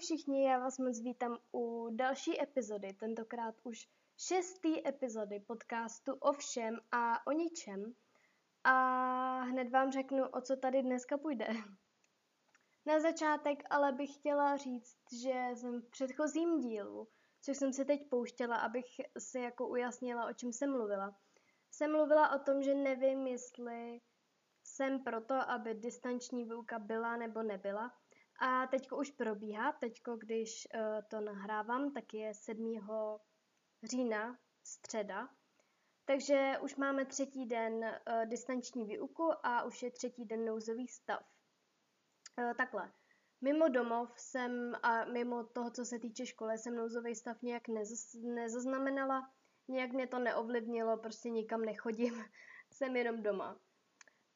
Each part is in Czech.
Všichni, já vás moc vítám u další epizody, tentokrát už šestý epizody podcastu o všem a o ničem. A hned vám řeknu, o co tady dneska půjde. Na začátek ale bych chtěla říct, že jsem v předchozím dílu, což jsem si teď pouštěla, abych si jako ujasnila, o čem jsem mluvila, jsem mluvila o tom, že nevím, jestli jsem proto, aby distanční výuka byla nebo nebyla, a teďko už probíhá, teďko když uh, to nahrávám, tak je 7. října, středa. Takže už máme třetí den uh, distanční výuku a už je třetí den nouzový stav. Uh, takhle. Mimo domov jsem a mimo toho, co se týče školy, jsem nouzový stav nějak nezaz, nezaznamenala. Nějak mě to neovlivnilo, prostě nikam nechodím, jsem jenom doma.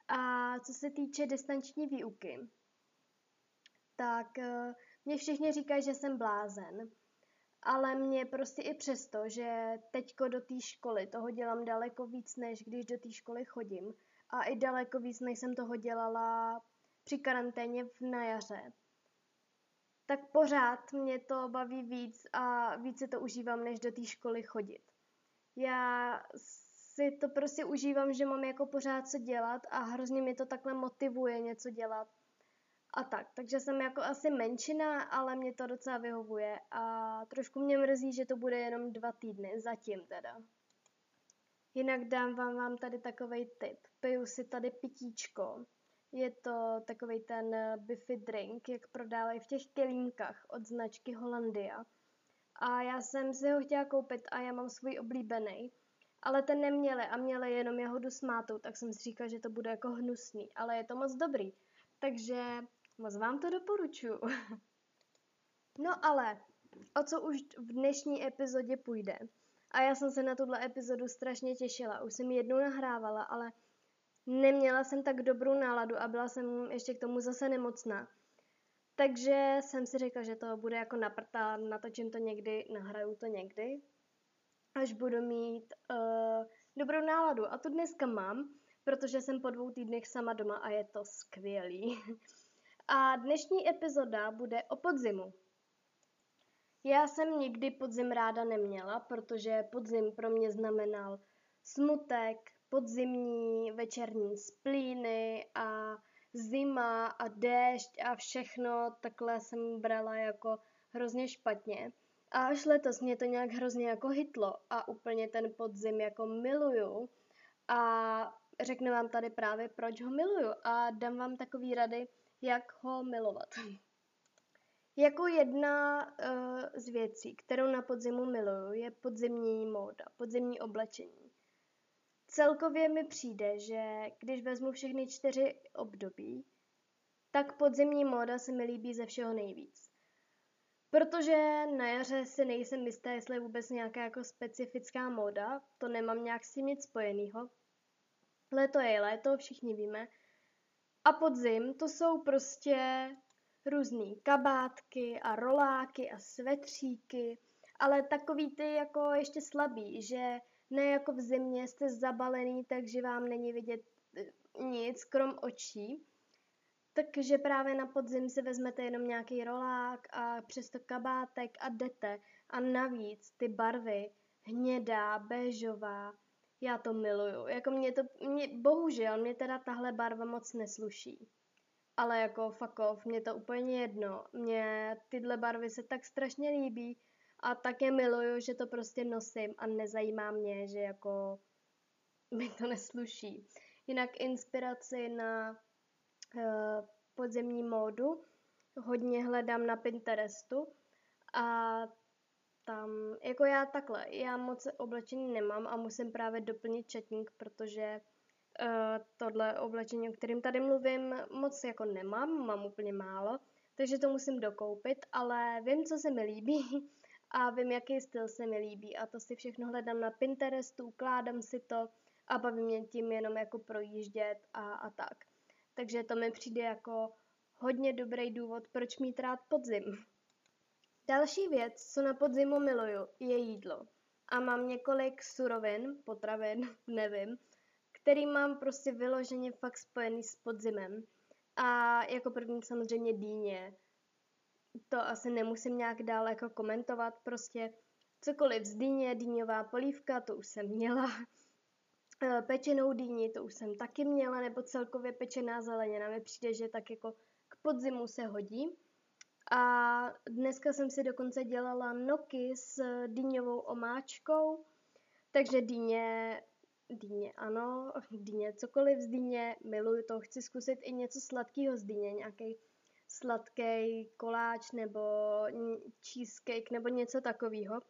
A co se týče distanční výuky, tak eh, mě všichni říkají, že jsem blázen. Ale mě prostě i přesto, že teďko do té školy toho dělám daleko víc, než když do té školy chodím. A i daleko víc, než jsem toho dělala při karanténě v na jaře. Tak pořád mě to baví víc a více to užívám, než do té školy chodit. Já si to prostě užívám, že mám jako pořád co dělat a hrozně mě to takhle motivuje něco dělat a tak. Takže jsem jako asi menšina, ale mě to docela vyhovuje a trošku mě mrzí, že to bude jenom dva týdny, zatím teda. Jinak dám vám, vám tady takový tip. Piju si tady pitíčko. Je to takový ten Biffy drink, jak prodávají v těch kelímkách od značky Hollandia. A já jsem si ho chtěla koupit a já mám svůj oblíbený. Ale ten neměli a měli jenom jahodu s mátou, tak jsem si říkala, že to bude jako hnusný. Ale je to moc dobrý. Takže Moc vám to doporučuji. No ale, o co už v dnešní epizodě půjde. A já jsem se na tuhle epizodu strašně těšila. Už jsem jednou nahrávala, ale neměla jsem tak dobrou náladu a byla jsem ještě k tomu zase nemocná. Takže jsem si řekla, že to bude jako naprta, natočím to někdy, nahraju to někdy, až budu mít uh, dobrou náladu. A tu dneska mám, protože jsem po dvou týdnech sama doma a je to skvělý. A dnešní epizoda bude o podzimu. Já jsem nikdy podzim ráda neměla, protože podzim pro mě znamenal smutek, podzimní večerní splíny a zima a déšť a všechno takhle jsem brala jako hrozně špatně. A až letos mě to nějak hrozně jako hitlo a úplně ten podzim jako miluju. A řeknu vám tady právě, proč ho miluju a dám vám takový rady, jak ho milovat. Jako jedna uh, z věcí, kterou na podzimu miluju, je podzimní móda, podzimní oblečení. Celkově mi přijde, že když vezmu všechny čtyři období, tak podzimní móda se mi líbí ze všeho nejvíc. Protože na jaře si nejsem jistá, jestli je vůbec nějaká jako specifická móda, to nemám nějak s tím nic spojenýho. Léto je léto, všichni víme, a podzim to jsou prostě různý kabátky a roláky a svetříky, ale takový ty jako ještě slabý, že ne jako v zimě jste zabalený, takže vám není vidět eh, nic, krom očí. Takže právě na podzim si vezmete jenom nějaký rolák a přesto kabátek a jdete. A navíc ty barvy, hnědá, béžová, já to miluju. Jako mě to, mě, bohužel, mě teda tahle barva moc nesluší. Ale jako off, mě to úplně jedno. Mě tyhle barvy se tak strašně líbí a také miluju, že to prostě nosím a nezajímá mě, že jako mi to nesluší. Jinak inspiraci na uh, podzemní módu hodně hledám na Pinterestu a tam, jako já takhle, já moc oblečení nemám a musím právě doplnit četník, protože uh, tohle oblečení, o kterým tady mluvím, moc jako nemám, mám úplně málo, takže to musím dokoupit, ale vím, co se mi líbí a vím, jaký styl se mi líbí a to si všechno hledám na Pinterestu, ukládám si to a baví mě tím jenom jako projíždět a, a tak. Takže to mi přijde jako hodně dobrý důvod, proč mít rád podzim. Další věc, co na podzimu miluju, je jídlo. A mám několik surovin, potravin, nevím, který mám prostě vyloženě fakt spojený s podzimem. A jako první samozřejmě dýně. to asi nemusím nějak dál jako komentovat, prostě cokoliv z dýně, dýňová polívka, to už jsem měla, eh, pečenou dýni, to už jsem taky měla, nebo celkově pečená zelenina, mi přijde, že tak jako k podzimu se hodí. A dneska jsem si dokonce dělala noky s dýňovou omáčkou, takže dýně, dýně ano, dýně cokoliv z dýně, miluju to, chci zkusit i něco sladkého z dýně, nějaký sladký koláč nebo cheesecake nebo něco takového.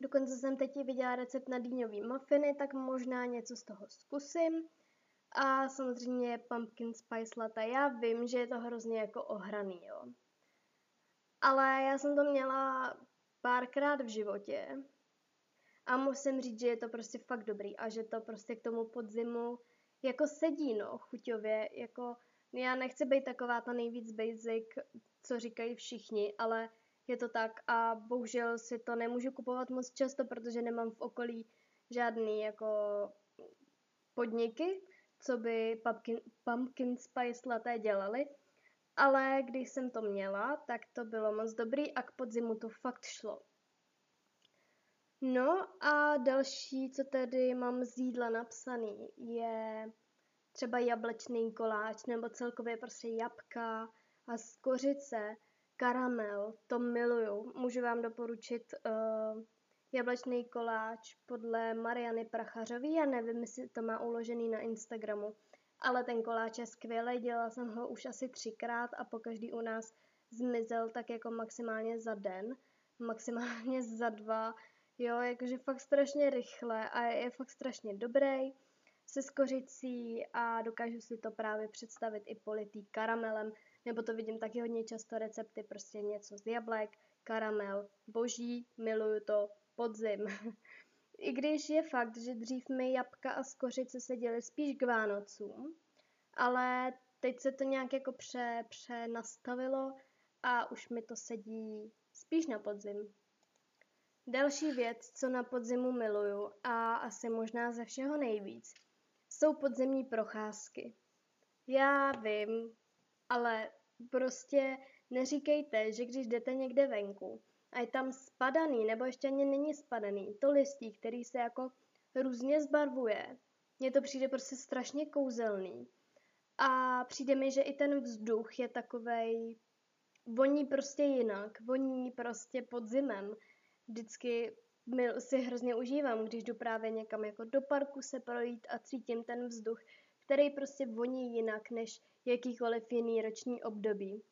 Dokonce jsem teď viděla recept na dýňový muffiny, tak možná něco z toho zkusím. A samozřejmě pumpkin spice latte. Já vím, že je to hrozně jako ohraný, jo. Ale já jsem to měla párkrát v životě a musím říct, že je to prostě fakt dobrý a že to prostě k tomu podzimu jako sedí, no, chuťově, jako já nechci být taková ta nejvíc basic, co říkají všichni, ale je to tak a bohužel si to nemůžu kupovat moc často, protože nemám v okolí žádný jako podniky, co by pumpkin, pumpkin spice latte dělali. Ale když jsem to měla, tak to bylo moc dobrý a k podzimu to fakt šlo. No a další, co tedy mám z jídla napsaný, je třeba jablečný koláč nebo celkově prostě jabka a skořice, karamel, to miluju. Můžu vám doporučit uh, jablečný koláč podle Mariany Prachařový, já nevím, jestli to má uložený na Instagramu, ale ten koláč je skvělý, dělala jsem ho už asi třikrát a po každý u nás zmizel tak jako maximálně za den, maximálně za dva, jo, jakože fakt strašně rychle a je fakt strašně dobrý se skořicí a dokážu si to právě představit i politý karamelem, nebo to vidím taky hodně často recepty, prostě něco z jablek, karamel, boží, miluju to, podzim. I když je fakt, že dřív mi jabka a skořice se děly spíš k Vánocům, ale teď se to nějak jako pře, přenastavilo a už mi to sedí spíš na podzim. Další věc, co na podzimu miluju a asi možná ze všeho nejvíc, jsou podzemní procházky. Já vím, ale prostě neříkejte, že když jdete někde venku a je tam spadaný, nebo ještě ani není spadaný, to listí, který se jako různě zbarvuje, mně to přijde prostě strašně kouzelný. A přijde mi, že i ten vzduch je takovej, voní prostě jinak, voní prostě podzimem. Vždycky si hrozně užívám, když jdu právě někam jako do parku se projít a cítím ten vzduch, který prostě voní jinak než jakýkoliv jiný roční období.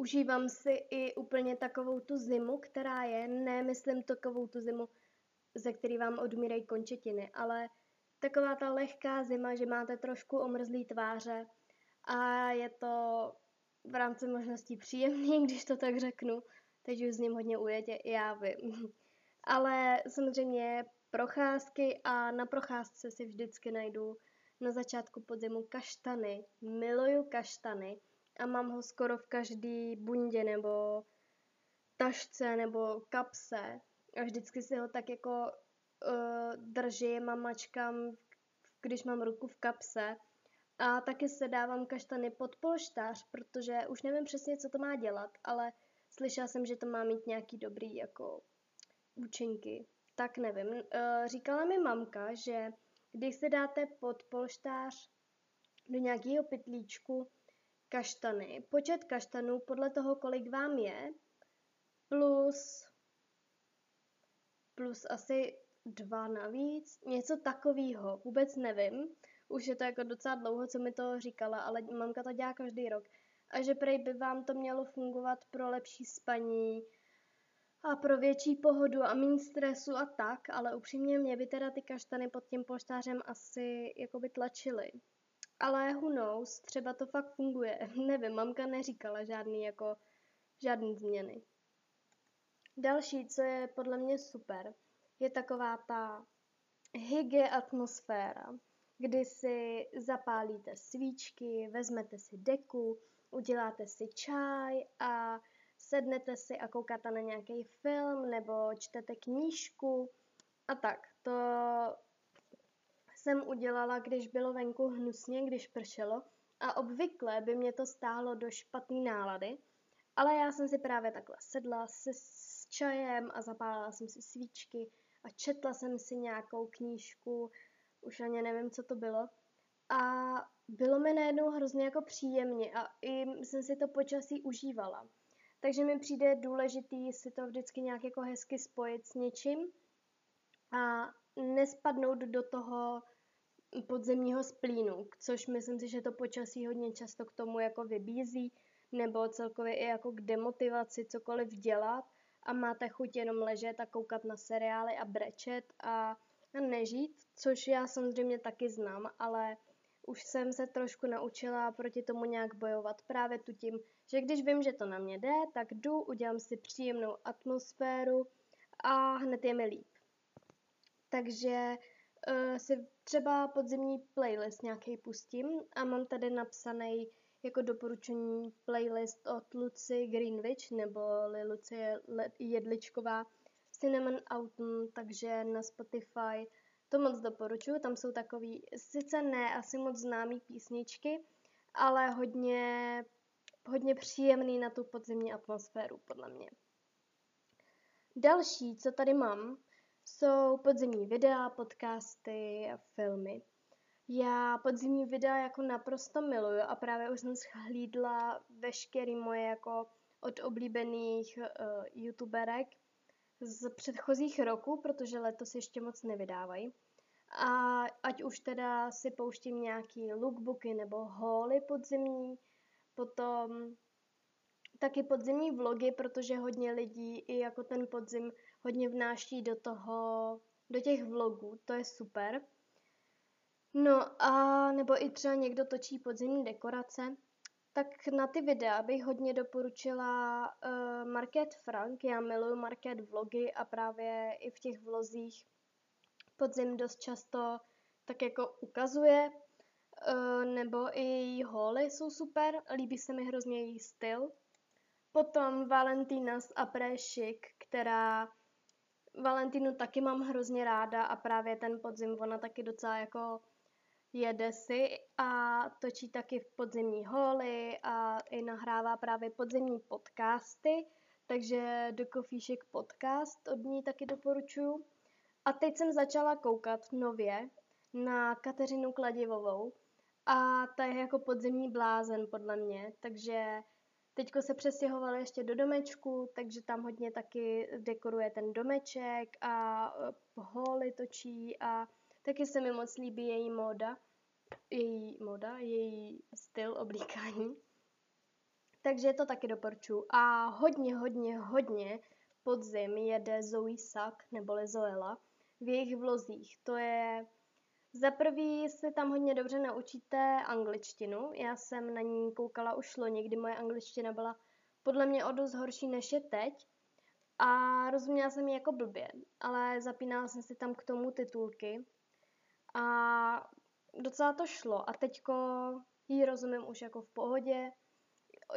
Užívám si i úplně takovou tu zimu, která je, nemyslím takovou tu zimu, ze který vám odmírají končetiny, ale taková ta lehká zima, že máte trošku omrzlý tváře a je to v rámci možností příjemný, když to tak řeknu. Teď už z ním hodně ujetě, já vím. Ale samozřejmě procházky a na procházce si vždycky najdu na začátku podzimu kaštany. Miluju kaštany a mám ho skoro v každý bundě nebo tašce nebo kapse. A vždycky si ho tak jako uh, držím a mačkám, když mám ruku v kapse. A taky se dávám kaštany pod polštář, protože už nevím přesně, co to má dělat, ale slyšela jsem, že to má mít nějaký dobrý jako účinky. Tak nevím. Uh, říkala mi mamka, že když se dáte pod polštář do nějakého pytlíčku kaštany, počet kaštanů podle toho, kolik vám je, plus, plus asi dva navíc, něco takového, vůbec nevím. Už je to jako docela dlouho, co mi to říkala, ale mamka to dělá každý rok. A že prej by vám to mělo fungovat pro lepší spaní, a pro větší pohodu a méně stresu a tak, ale upřímně mě by teda ty kaštany pod tím polštářem asi jako by tlačily. Ale who knows, třeba to fakt funguje. Nevím, mamka neříkala žádný jako, žádný změny. Další, co je podle mě super, je taková ta hygge atmosféra, kdy si zapálíte svíčky, vezmete si deku, uděláte si čaj a sednete si a koukáte na nějaký film nebo čtete knížku a tak. To jsem udělala, když bylo venku hnusně, když pršelo a obvykle by mě to stálo do špatné nálady, Ale já jsem si právě takhle sedla se, s čajem a zapálila jsem si svíčky a četla jsem si nějakou knížku, už ani nevím, co to bylo. A bylo mi najednou hrozně jako příjemně a i jsem si to počasí užívala. Takže mi přijde důležitý si to vždycky nějak jako hezky spojit s něčím a nespadnout do toho podzemního splínu, což myslím si, že to počasí hodně často k tomu jako vybízí, nebo celkově i jako k demotivaci cokoliv dělat a máte chuť jenom ležet a koukat na seriály a brečet a nežít, což já samozřejmě taky znám, ale už jsem se trošku naučila proti tomu nějak bojovat právě tu tím, že když vím, že to na mě jde, tak jdu, udělám si příjemnou atmosféru a hned je mi líp. Takže uh, si třeba podzimní playlist nějaký pustím a mám tady napsaný jako doporučení playlist od Lucy Greenwich nebo Lucie Jedličková Cinnamon Autumn, takže na Spotify to moc doporučuji. Tam jsou takový, sice ne asi moc známý písničky, ale hodně, hodně příjemný na tu podzimní atmosféru, podle mě. Další, co tady mám, jsou podzimní videa, podcasty a filmy. Já podzimní videa jako naprosto miluju a právě už jsem schlídla veškerý moje jako od oblíbených uh, youtuberek z předchozích roků, protože letos ještě moc nevydávají. A ať už teda si pouštím nějaký lookbooky nebo holy podzimní, potom taky podzimní vlogy, protože hodně lidí i jako ten podzim hodně vnáší do toho, do těch vlogů, to je super. No a nebo i třeba někdo točí podzimní dekorace, tak na ty videa bych hodně doporučila uh, Market Frank. Já miluju Market vlogy a právě i v těch vlozích podzim dost často tak jako ukazuje. Uh, nebo i její holy jsou super, líbí se mi hrozně její styl. Potom Valentina z Après Chic, která Valentinu taky mám hrozně ráda a právě ten podzim ona taky docela jako jede si a točí taky v podzimní holy a i nahrává právě podzimní podcasty, takže do Chic podcast od ní taky doporučuju. A teď jsem začala koukat nově na Kateřinu Kladivovou a ta je jako podzimní blázen podle mě, takže teďko se přestěhovala ještě do domečku, takže tam hodně taky dekoruje ten domeček a e, holy točí a Taky se mi moc líbí její móda, její móda, její styl oblíkání. Takže to taky doporučuji. A hodně, hodně, hodně podzim jede Zoe Sack, neboli Zoela, v jejich vlozích. To je za prvý se tam hodně dobře naučíte angličtinu. Já jsem na ní koukala už loni, kdy moje angličtina byla podle mě o dost horší než je teď. A rozuměla jsem ji jako blbě, ale zapínala jsem si tam k tomu titulky, a docela to šlo a teďko jí rozumím už jako v pohodě,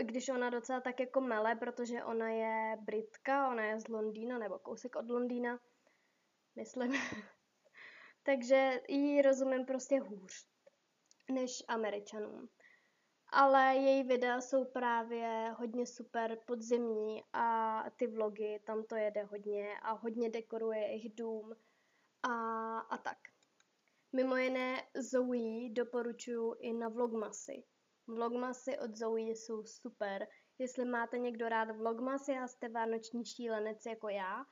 když ona docela tak jako mele, protože ona je Britka, ona je z Londýna nebo kousek od Londýna, myslím. Takže jí rozumím prostě hůř než Američanům. Ale její videa jsou právě hodně super podzimní a ty vlogy, tam to jede hodně a hodně dekoruje jejich dům a, a tak. Mimo jiné Zoe doporučuji i na vlogmasy. Vlogmasy od Zoe jsou super. Jestli máte někdo rád vlogmasy a jste vánoční šílenec jako já,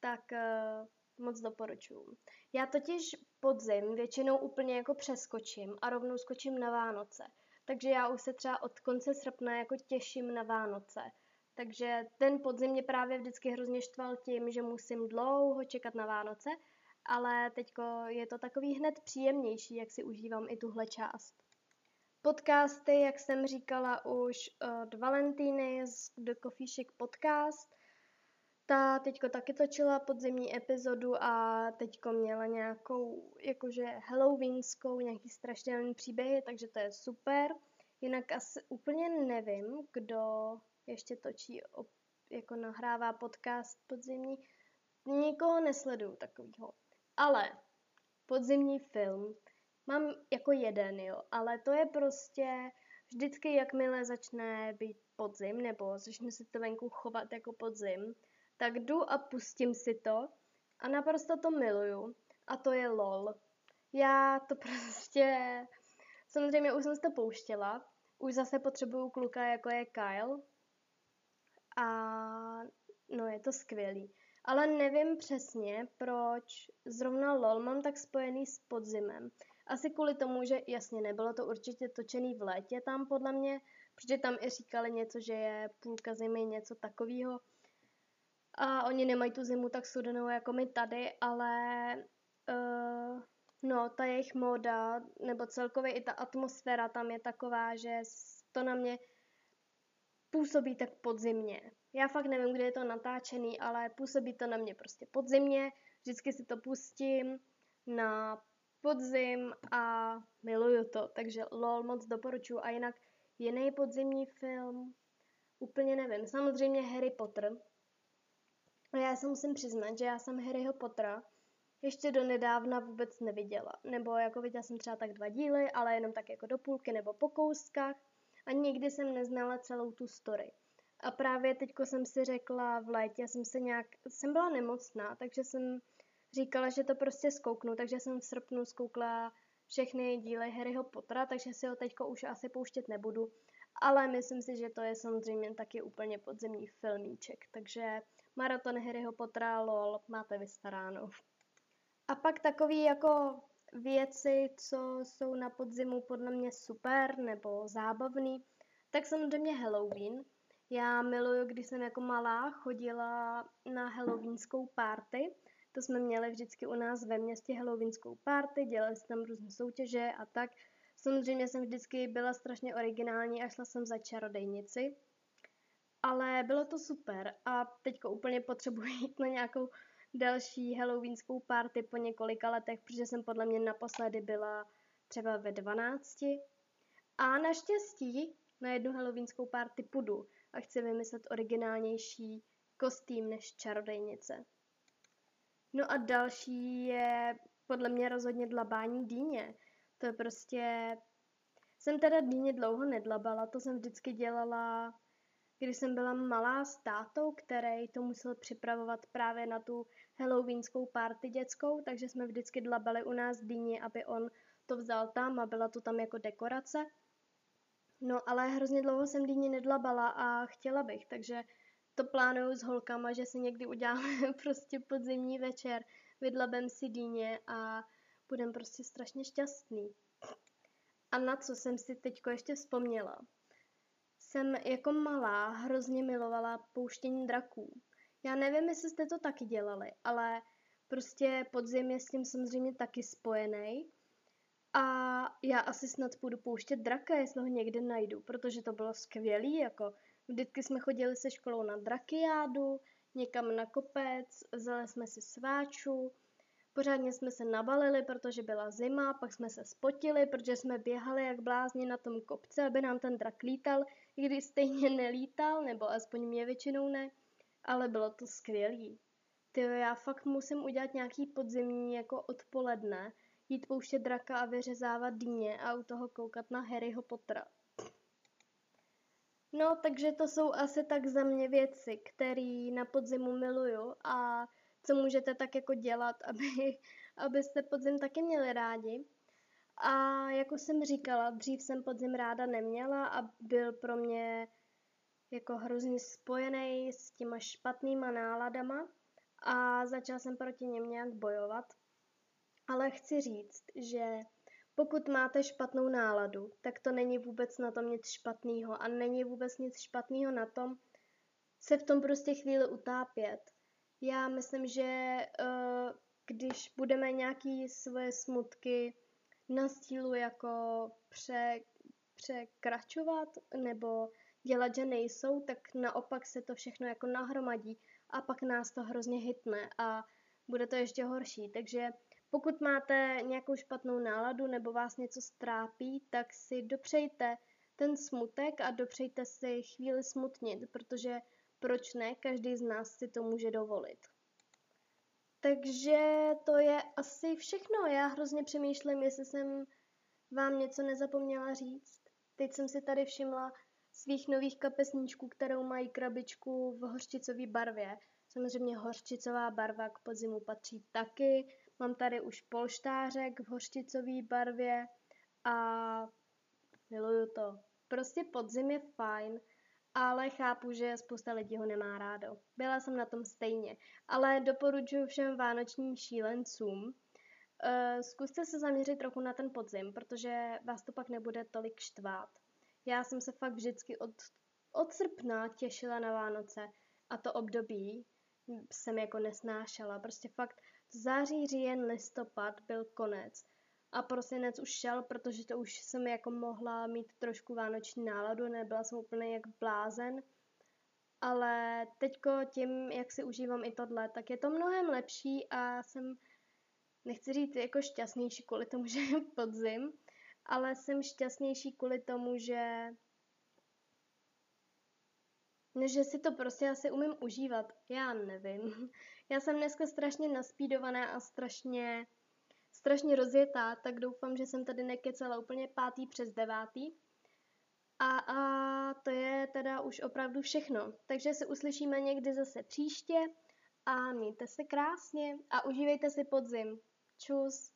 tak uh, moc doporučuji. Já totiž podzim většinou úplně jako přeskočím a rovnou skočím na Vánoce. Takže já už se třeba od konce srpna jako těším na Vánoce. Takže ten podzim mě právě vždycky hrozně štval tím, že musím dlouho čekat na Vánoce ale teďko je to takový hned příjemnější, jak si užívám i tuhle část. Podcasty, jak jsem říkala už od Valentíny z The Coffee Chic podcast, ta teďko taky točila podzimní epizodu a teďko měla nějakou jakože halloweenskou, nějaký strašidelný příběhy, takže to je super. Jinak asi úplně nevím, kdo ještě točí, jako nahrává podcast podzimní. Nikoho nesleduju takovýho. Ale podzimní film mám jako jeden, jo, ale to je prostě vždycky, jakmile začne být podzim, nebo začne se to venku chovat jako podzim, tak jdu a pustím si to a naprosto to miluju. A to je LOL. Já to prostě... Samozřejmě už jsem si to pouštěla. Už zase potřebuju kluka, jako je Kyle. A no, je to skvělý. Ale nevím přesně, proč zrovna LOL mám tak spojený s podzimem. Asi kvůli tomu, že jasně nebylo to určitě točený v létě tam podle mě, protože tam i říkali něco, že je půlka zimy, něco takového. A oni nemají tu zimu tak studenou jako my tady, ale uh, no, ta jejich móda, nebo celkově i ta atmosféra tam je taková, že to na mě působí tak podzimně. Já fakt nevím, kde je to natáčený, ale působí to na mě prostě podzimně. Vždycky si to pustím na podzim a miluju to, takže lol moc doporučuji. A jinak jiný podzimní film, úplně nevím. Samozřejmě Harry Potter. A já se musím přiznat, že já jsem Harryho Pottera ještě do nedávna vůbec neviděla. Nebo jako viděla jsem třeba tak dva díly, ale jenom tak jako do půlky nebo po kouskách. A nikdy jsem neznala celou tu story. A právě teďko jsem si řekla v létě, jsem se nějak, jsem byla nemocná, takže jsem říkala, že to prostě zkouknu, takže jsem v srpnu zkoukla všechny díly Harryho Pottera, takže si ho teďko už asi pouštět nebudu. Ale myslím si, že to je samozřejmě taky úplně podzemní filmíček, takže maraton Harryho Pottera, lol, máte vystaráno. A pak takový jako věci, co jsou na podzimu podle mě super nebo zábavný, tak samozřejmě Halloween. Já miluju, když jsem jako malá chodila na halloweenskou party, to jsme měli vždycky u nás ve městě halloweenskou party, dělali jsme tam různé soutěže a tak. Samozřejmě jsem vždycky byla strašně originální a šla jsem za čarodejnici. Ale bylo to super a teďko úplně potřebuji jít na nějakou další halloweenskou party po několika letech, protože jsem podle mě naposledy byla třeba ve 12. A naštěstí na jednu halloweenskou party půjdu a chci vymyslet originálnější kostým než čarodejnice. No a další je podle mě rozhodně dlabání dýně. To je prostě... Jsem teda dýně dlouho nedlabala, to jsem vždycky dělala, když jsem byla malá s tátou, který to musel připravovat právě na tu halloweenskou party dětskou, takže jsme vždycky dlabali u nás dýně, aby on to vzal tam a byla to tam jako dekorace. No ale hrozně dlouho jsem dýně nedlabala a chtěla bych, takže to plánuju s holkama, že si někdy uděláme prostě podzimní večer, vydlabem si dýně a budem prostě strašně šťastný. A na co jsem si teďko ještě vzpomněla? Jsem jako malá hrozně milovala pouštění draků. Já nevím, jestli jste to taky dělali, ale prostě podzim je s tím samozřejmě taky spojený. A já asi snad půjdu pouštět draka, jestli ho někde najdu, protože to bylo skvělý, jako Vždycky jsme chodili se školou na drakiádu, někam na kopec, vzali jsme si sváču, pořádně jsme se nabalili, protože byla zima, pak jsme se spotili, protože jsme běhali jak blázni na tom kopci, aby nám ten drak lítal, i když stejně nelítal, nebo aspoň mě většinou ne, ale bylo to skvělý. Ty já fakt musím udělat nějaký podzimní jako odpoledne, jít pouštět draka a vyřezávat dýně a u toho koukat na Harryho Pottera. No, takže to jsou asi tak za mě věci, které na podzimu miluju a co můžete tak jako dělat, aby, abyste podzim taky měli rádi. A jako jsem říkala, dřív jsem podzim ráda neměla a byl pro mě jako hrozně spojený s těma špatnýma náladama a začala jsem proti něm nějak bojovat. Ale chci říct, že pokud máte špatnou náladu, tak to není vůbec na tom nic špatného a není vůbec nic špatného na tom se v tom prostě chvíli utápět. Já myslím, že uh, když budeme nějaký svoje smutky na stílu jako pře, překračovat nebo dělat, že nejsou, tak naopak se to všechno jako nahromadí a pak nás to hrozně hitne a bude to ještě horší. Takže pokud máte nějakou špatnou náladu nebo vás něco strápí, tak si dopřejte ten smutek a dopřejte si chvíli smutnit, protože proč ne, každý z nás si to může dovolit. Takže to je asi všechno. Já hrozně přemýšlím, jestli jsem vám něco nezapomněla říct. Teď jsem si tady všimla svých nových kapesníčků, kterou mají krabičku v hořčicové barvě. Samozřejmě hořčicová barva k podzimu patří taky. Mám tady už polštářek v hořčicové barvě a miluju to. Prostě podzim je fajn, ale chápu, že spousta lidí ho nemá rádo. Byla jsem na tom stejně, ale doporučuji všem vánočním šílencům, uh, zkuste se zaměřit trochu na ten podzim, protože vás to pak nebude tolik štvát. Já jsem se fakt vždycky od, od srpna těšila na Vánoce a to období jsem jako nesnášela. Prostě fakt září, říjen, listopad byl konec a prosinec už šel, protože to už jsem jako mohla mít trošku vánoční náladu, nebyla jsem úplně jak blázen. Ale teďko tím, jak si užívám i tohle, tak je to mnohem lepší a jsem, nechci říct jako šťastnější kvůli tomu, že je podzim, ale jsem šťastnější kvůli tomu, že No, že si to prostě asi umím užívat. Já nevím. Já jsem dneska strašně naspídovaná a strašně strašně rozjetá, tak doufám, že jsem tady nekecela úplně pátý přes devátý. A, a to je teda už opravdu všechno. Takže se uslyšíme někdy zase příště a mějte se krásně a užívejte si podzim. Čus!